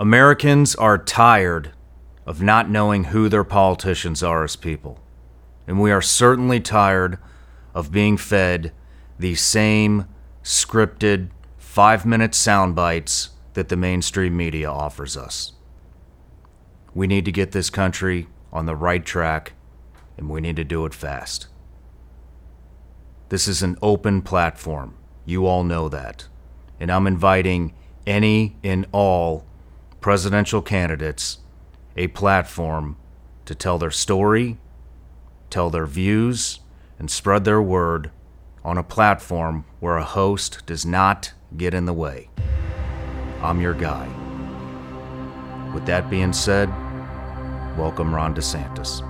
Americans are tired of not knowing who their politicians are as people. And we are certainly tired of being fed the same scripted five minute sound bites that the mainstream media offers us. We need to get this country on the right track, and we need to do it fast. This is an open platform. You all know that. And I'm inviting any and all presidential candidates a platform to tell their story, tell their views, and spread their word on a platform where a host does not get in the way. I'm your guy. With that being said, welcome Ron DeSantis.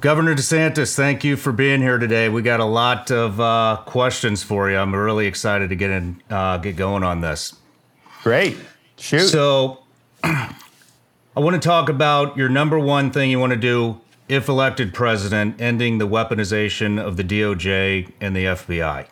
Governor DeSantis, thank you for being here today. We got a lot of uh, questions for you. I'm really excited to get in, uh, get going on this. Great, shoot. So, I want to talk about your number one thing you want to do if elected president, ending the weaponization of the DOJ and the FBI.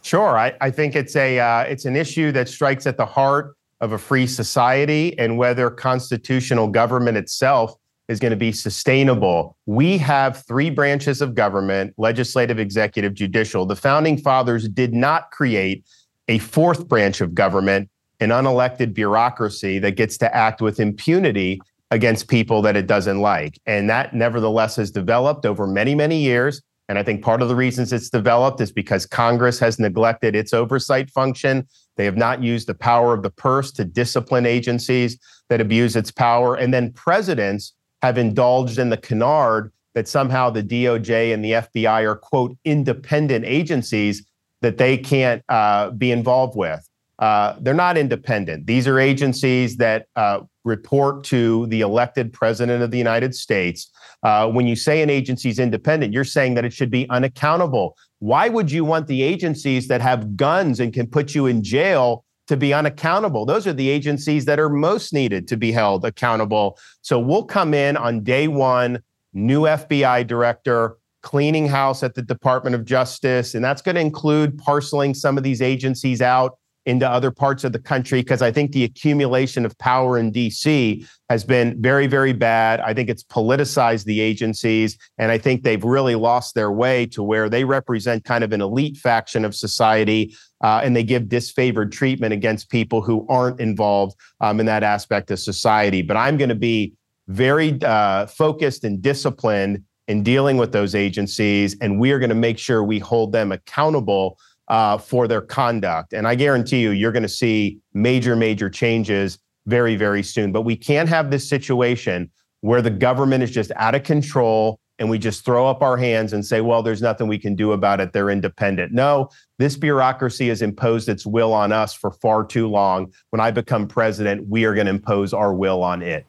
Sure, I, I think it's a uh, it's an issue that strikes at the heart of a free society and whether constitutional government itself is going to be sustainable. We have three branches of government legislative, executive, judicial. The founding fathers did not create a fourth branch of government, an unelected bureaucracy that gets to act with impunity against people that it doesn't like. And that nevertheless has developed over many, many years. And I think part of the reasons it's developed is because Congress has neglected its oversight function. They have not used the power of the purse to discipline agencies that abuse its power. And then presidents have indulged in the canard that somehow the DOJ and the FBI are, quote, independent agencies that they can't uh, be involved with. Uh, they're not independent. These are agencies that uh, report to the elected president of the United States. Uh, when you say an agency is independent, you're saying that it should be unaccountable. Why would you want the agencies that have guns and can put you in jail to be unaccountable. Those are the agencies that are most needed to be held accountable. So we'll come in on day one, new FBI director, cleaning house at the Department of Justice. And that's going to include parceling some of these agencies out into other parts of the country because I think the accumulation of power in DC has been very, very bad. I think it's politicized the agencies, and I think they've really lost their way to where they represent kind of an elite faction of society. Uh, and they give disfavored treatment against people who aren't involved um, in that aspect of society. But I'm going to be very uh, focused and disciplined in dealing with those agencies, and we are going to make sure we hold them accountable uh, for their conduct. And I guarantee you, you're going to see major, major changes very, very soon. But we can't have this situation where the government is just out of control and we just throw up our hands and say, well, there's nothing we can do about it. They're independent. No, this bureaucracy has imposed its will on us for far too long. When I become president, we are going to impose our will on it.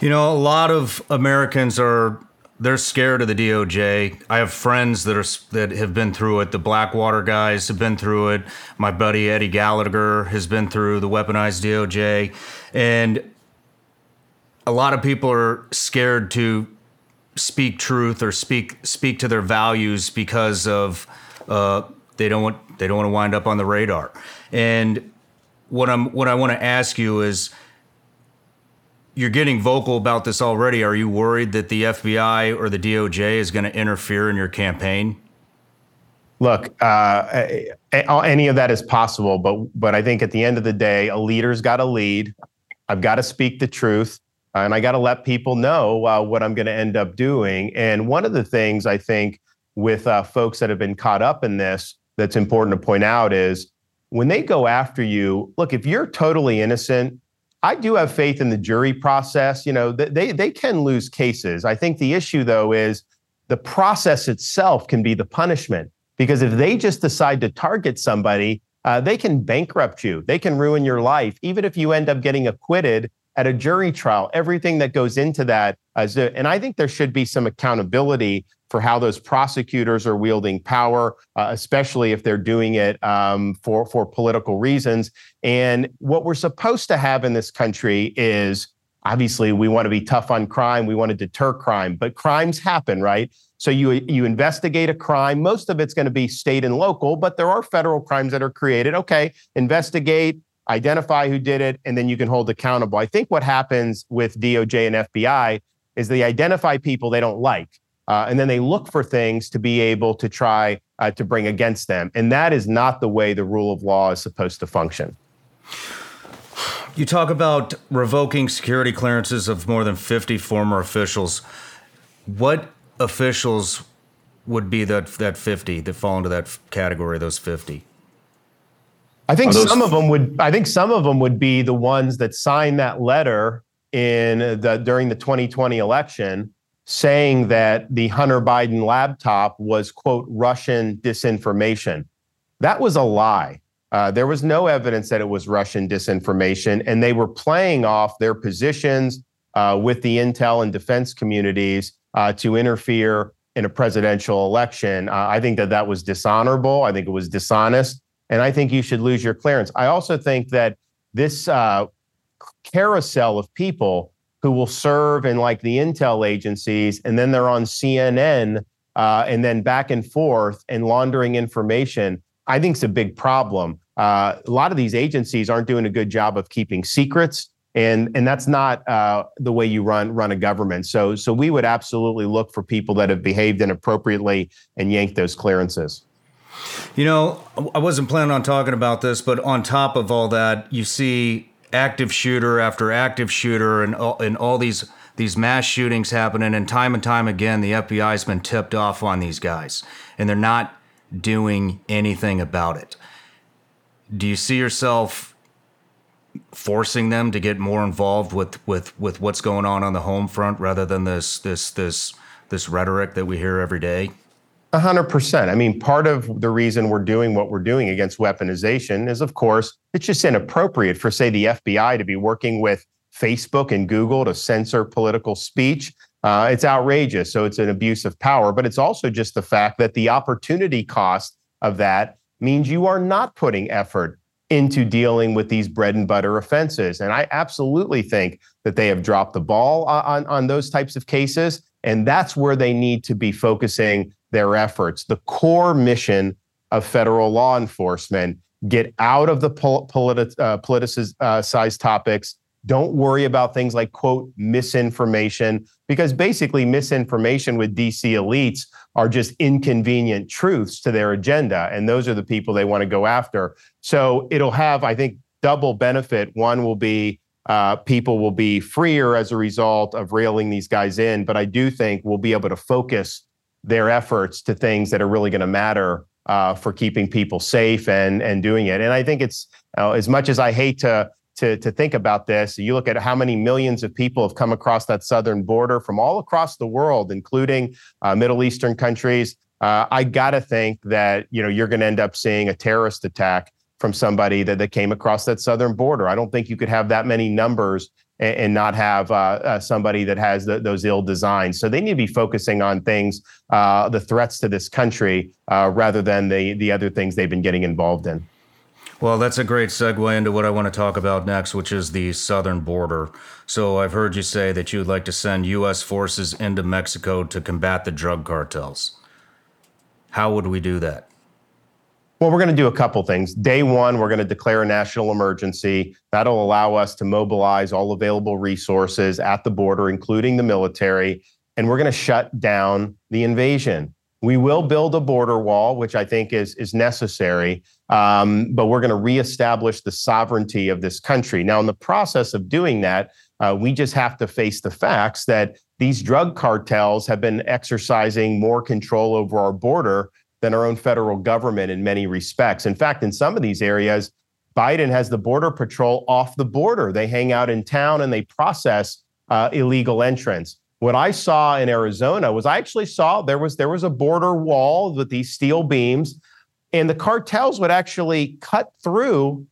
You know, a lot of Americans are they're scared of the DOJ. I have friends that are that have been through it. The Blackwater guys have been through it. My buddy Eddie Gallagher has been through the weaponized DOJ, and a lot of people are scared to speak truth or speak speak to their values because of uh, they don't want they don't want to wind up on the radar. And what I'm what I want to ask you is you're getting vocal about this already. Are you worried that the FBI or the DOJ is going to interfere in your campaign? Look, uh, any of that is possible, but but I think at the end of the day, a leader's got to lead. I've got to speak the truth, and I got to let people know uh, what I'm going to end up doing. And one of the things I think with uh, folks that have been caught up in this that's important to point out is when they go after you. Look, if you're totally innocent I do have faith in the jury process. You know, they they can lose cases. I think the issue though is the process itself can be the punishment because if they just decide to target somebody, uh, they can bankrupt you. They can ruin your life, even if you end up getting acquitted at a jury trial. Everything that goes into that, and I think there should be some accountability for how those prosecutors are wielding power, uh, especially if they're doing it um, for for political reasons. And what we're supposed to have in this country is obviously we want to be tough on crime, we want to deter crime, but crimes happen, right? So you you investigate a crime. Most of it's going to be state and local, but there are federal crimes that are created. Okay, investigate, identify who did it, and then you can hold accountable. I think what happens with DOJ and FBI is they identify people they don't like, uh, and then they look for things to be able to try uh, to bring against them. And that is not the way the rule of law is supposed to function. You talk about revoking security clearances of more than 50 former officials. What officials would be that that 50 that fall into that category, those 50? I think some of them would. I think some of them would be the ones that signed that letter in the during the 2020 election, saying that the Hunter Biden laptop was quote Russian disinformation. That was a lie. Uh, there was no evidence that it was Russian disinformation, and they were playing off their positions uh, with the intel and defense communities uh, to interfere in a presidential election. Uh, I think that that was dishonorable. I think it was dishonest and I think you should lose your clearance. I also think that this uh, carousel of people who will serve in like the intel agencies and then they're on CNN uh, and then back and forth and laundering information, I think it's a big problem. Uh, a lot of these agencies aren't doing a good job of keeping secrets. And, and that's not uh, the way you run run a government. So so we would absolutely look for people that have behaved inappropriately and yank those clearances. You know, I wasn't planning on talking about this, but on top of all that, you see active shooter after active shooter and all, and all these these mass shootings happening and time and time again the FBI's been tipped off on these guys and they're not doing anything about it. Do you see yourself forcing them to get more involved with with with what's going on on the home front rather than this this this this rhetoric that we hear every day? A hundred percent. I mean, part of the reason we're doing what we're doing against weaponization is, of course, it's just inappropriate for, say, the FBI to be working with Facebook and Google to censor political speech. Uh, it's outrageous. So it's an abuse of power. But it's also just the fact that the opportunity cost of that means you are not putting effort into dealing with these bread and butter offenses. And I absolutely think that they have dropped the ball on, on those types of cases. And that's where they need to be focusing their efforts. The core mission of federal law enforcement get out of the uh, politicized topics. Don't worry about things like, quote, misinformation, because basically misinformation with DC elites are just inconvenient truths to their agenda. And those are the people they want to go after. So it'll have, I think, double benefit. One will be uh, people will be freer as a result of railing these guys in. But I do think we'll be able to focus their efforts to things that are really going to matter uh, for keeping people safe and and doing it. And I think it's uh, as much as I hate to to to think about this, you look at how many millions of people have come across that southern border from all across the world, including uh, Middle Eastern countries. Uh, I gotta think that you know you're going to end up seeing a terrorist attack from somebody that, that came across that southern border. I don't think you could have that many numbers and, and not have uh, uh, somebody that has the, those ill designs. So they need to be focusing on things, uh, the threats to this country, uh, rather than the the other things they've been getting involved in. Well, that's a great segue into what I want to talk about next, which is the southern border. So I've heard you say that you'd like to send U.S. forces into Mexico to combat the drug cartels. How would we do that? Well, we're going to do a couple things. Day one, we're going to declare a national emergency. That'll allow us to mobilize all available resources at the border, including the military, and we're going to shut down the invasion. We will build a border wall, which I think is, is necessary, um, but we're going to reestablish the sovereignty of this country. Now, in the process of doing that, uh, we just have to face the facts that these drug cartels have been exercising more control over our border than our own federal government in many respects. In fact, in some of these areas, Biden has the Border Patrol off the border. They hang out in town and they process uh, illegal entrants. What I saw in Arizona was I actually saw there was there was a border wall with these steel beams, and the cartels would actually cut through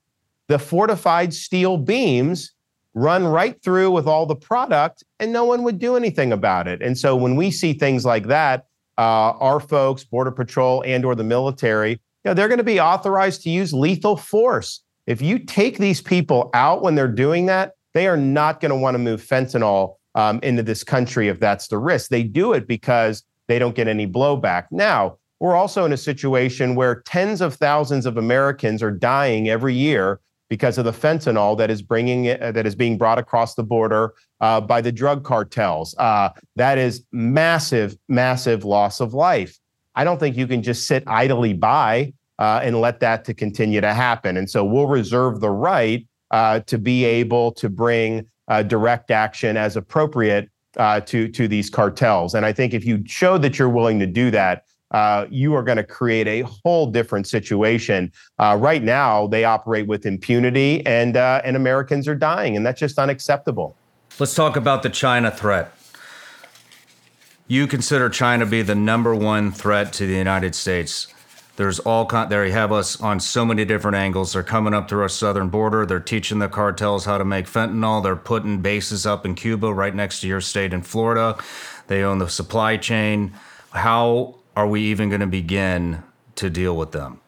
the fortified steel beams, run right through with all the product, and no one would do anything about it. And so when we see things like that, uh, our folks, Border Patrol and or the military, you know, they're going to be authorized to use lethal force. If you take these people out when they're doing that, they are not going to want to move fentanyl um, into this country if that's the risk. They do it because they don't get any blowback. Now, we're also in a situation where tens of thousands of Americans are dying every year because of the fentanyl that is bringing uh, that is being brought across the border uh, by the drug cartels. Uh, that is massive, massive loss of life. I don't think you can just sit idly by uh, and let that to continue to happen. And so we'll reserve the right uh, to be able to bring uh, direct action as appropriate to to these cartels. And I think if you show that you're willing to do that, uh, you are going to create a whole different situation. Uh, right now, they operate with impunity, and uh, and Americans are dying, and that's just unacceptable. Let's talk about the China threat. You consider China to be the number one threat to the United States. There's all kind. They have us on so many different angles. They're coming up through our southern border. They're teaching the cartels how to make fentanyl. They're putting bases up in Cuba, right next to your state in Florida. They own the supply chain. How are we even going to begin to deal with them?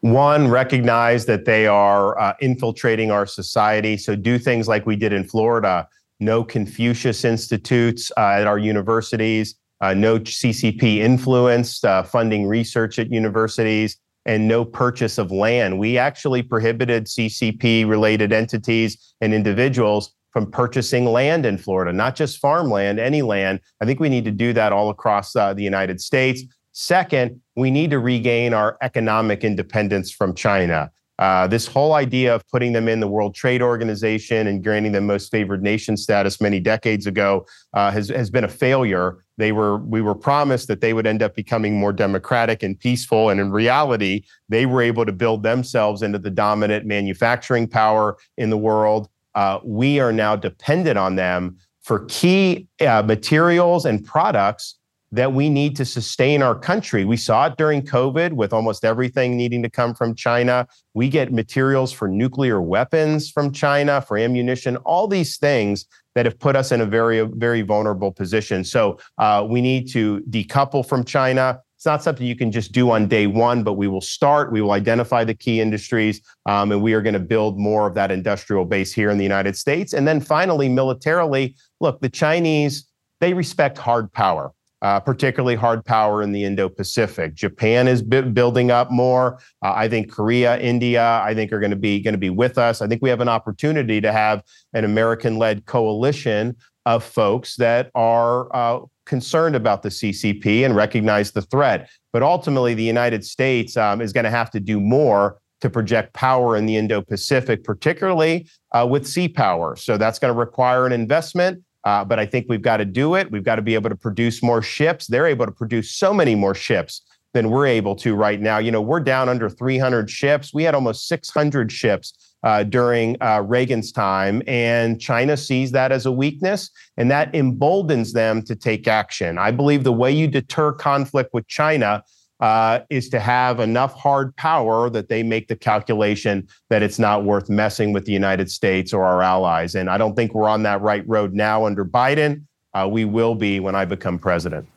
One, recognize that they are uh, infiltrating our society. So do things like we did in Florida no Confucius Institutes uh, at our universities, uh, no CCP influence, uh, funding research at universities, and no purchase of land. We actually prohibited CCP related entities and individuals from purchasing land in Florida, not just farmland, any land. I think we need to do that all across uh, the United States. Second, we need to regain our economic independence from China. Uh, this whole idea of putting them in the World Trade Organization and granting them most favored nation status many decades ago uh, has has been a failure. They were we were promised that they would end up becoming more democratic and peaceful, and in reality, they were able to build themselves into the dominant manufacturing power in the world uh, we are now dependent on them for key uh, materials and products that we need to sustain our country. We saw it during COVID with almost everything needing to come from China. We get materials for nuclear weapons from China, for ammunition, all these things that have put us in a very, very vulnerable position. So uh, we need to decouple from China. It's not something you can just do on day one, but we will start. We will identify the key industries, um, and we are going to build more of that industrial base here in the United States. And then finally, militarily, look, the Chinese, they respect hard power. Uh, particularly hard power in the Indo-Pacific. Japan is b- building up more. Uh, I think Korea, India, I think are going to be going to be with us. I think we have an opportunity to have an American-led coalition of folks that are uh, concerned about the CCP and recognize the threat. But ultimately, the United States um, is going to have to do more to project power in the Indo Pacific, particularly uh, with sea power. So that's going to require an investment. Uh, but I think we've got to do it. We've got to be able to produce more ships. They're able to produce so many more ships than we're able to right now. You know, we're down under 300 ships. We had almost 600 ships uh, during uh, Reagan's time. And China sees that as a weakness, and that emboldens them to take action. I believe the way you deter conflict with China uh, is to have enough hard power that they make the calculation that it's not worth messing with the United States or our allies. And I don't think we're on that right road now under Biden. Uh, we will be when I become president.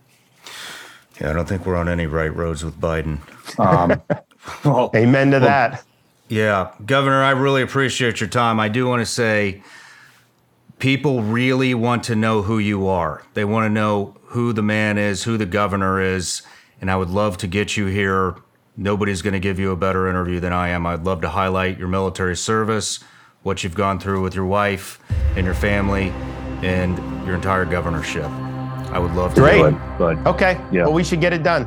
Yeah, I don't think we're on any right roads with Biden. Um, well, Amen to well, that. Yeah, Governor, I really appreciate your time. I do want to say people really want to know who you are. They want to know who the man is, who the governor is, and I would love to get you here. Nobody's going to give you a better interview than I am. I'd love to highlight your military service, what you've gone through with your wife and your family, and your entire governorship. I would love to. Do it. Great. Okay. Yeah. Well, we should get it done.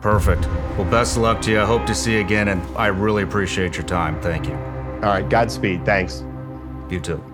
Perfect. Well, best of luck to you. I hope to see you again, and I really appreciate your time. Thank you. All right. Godspeed. Thanks. You too.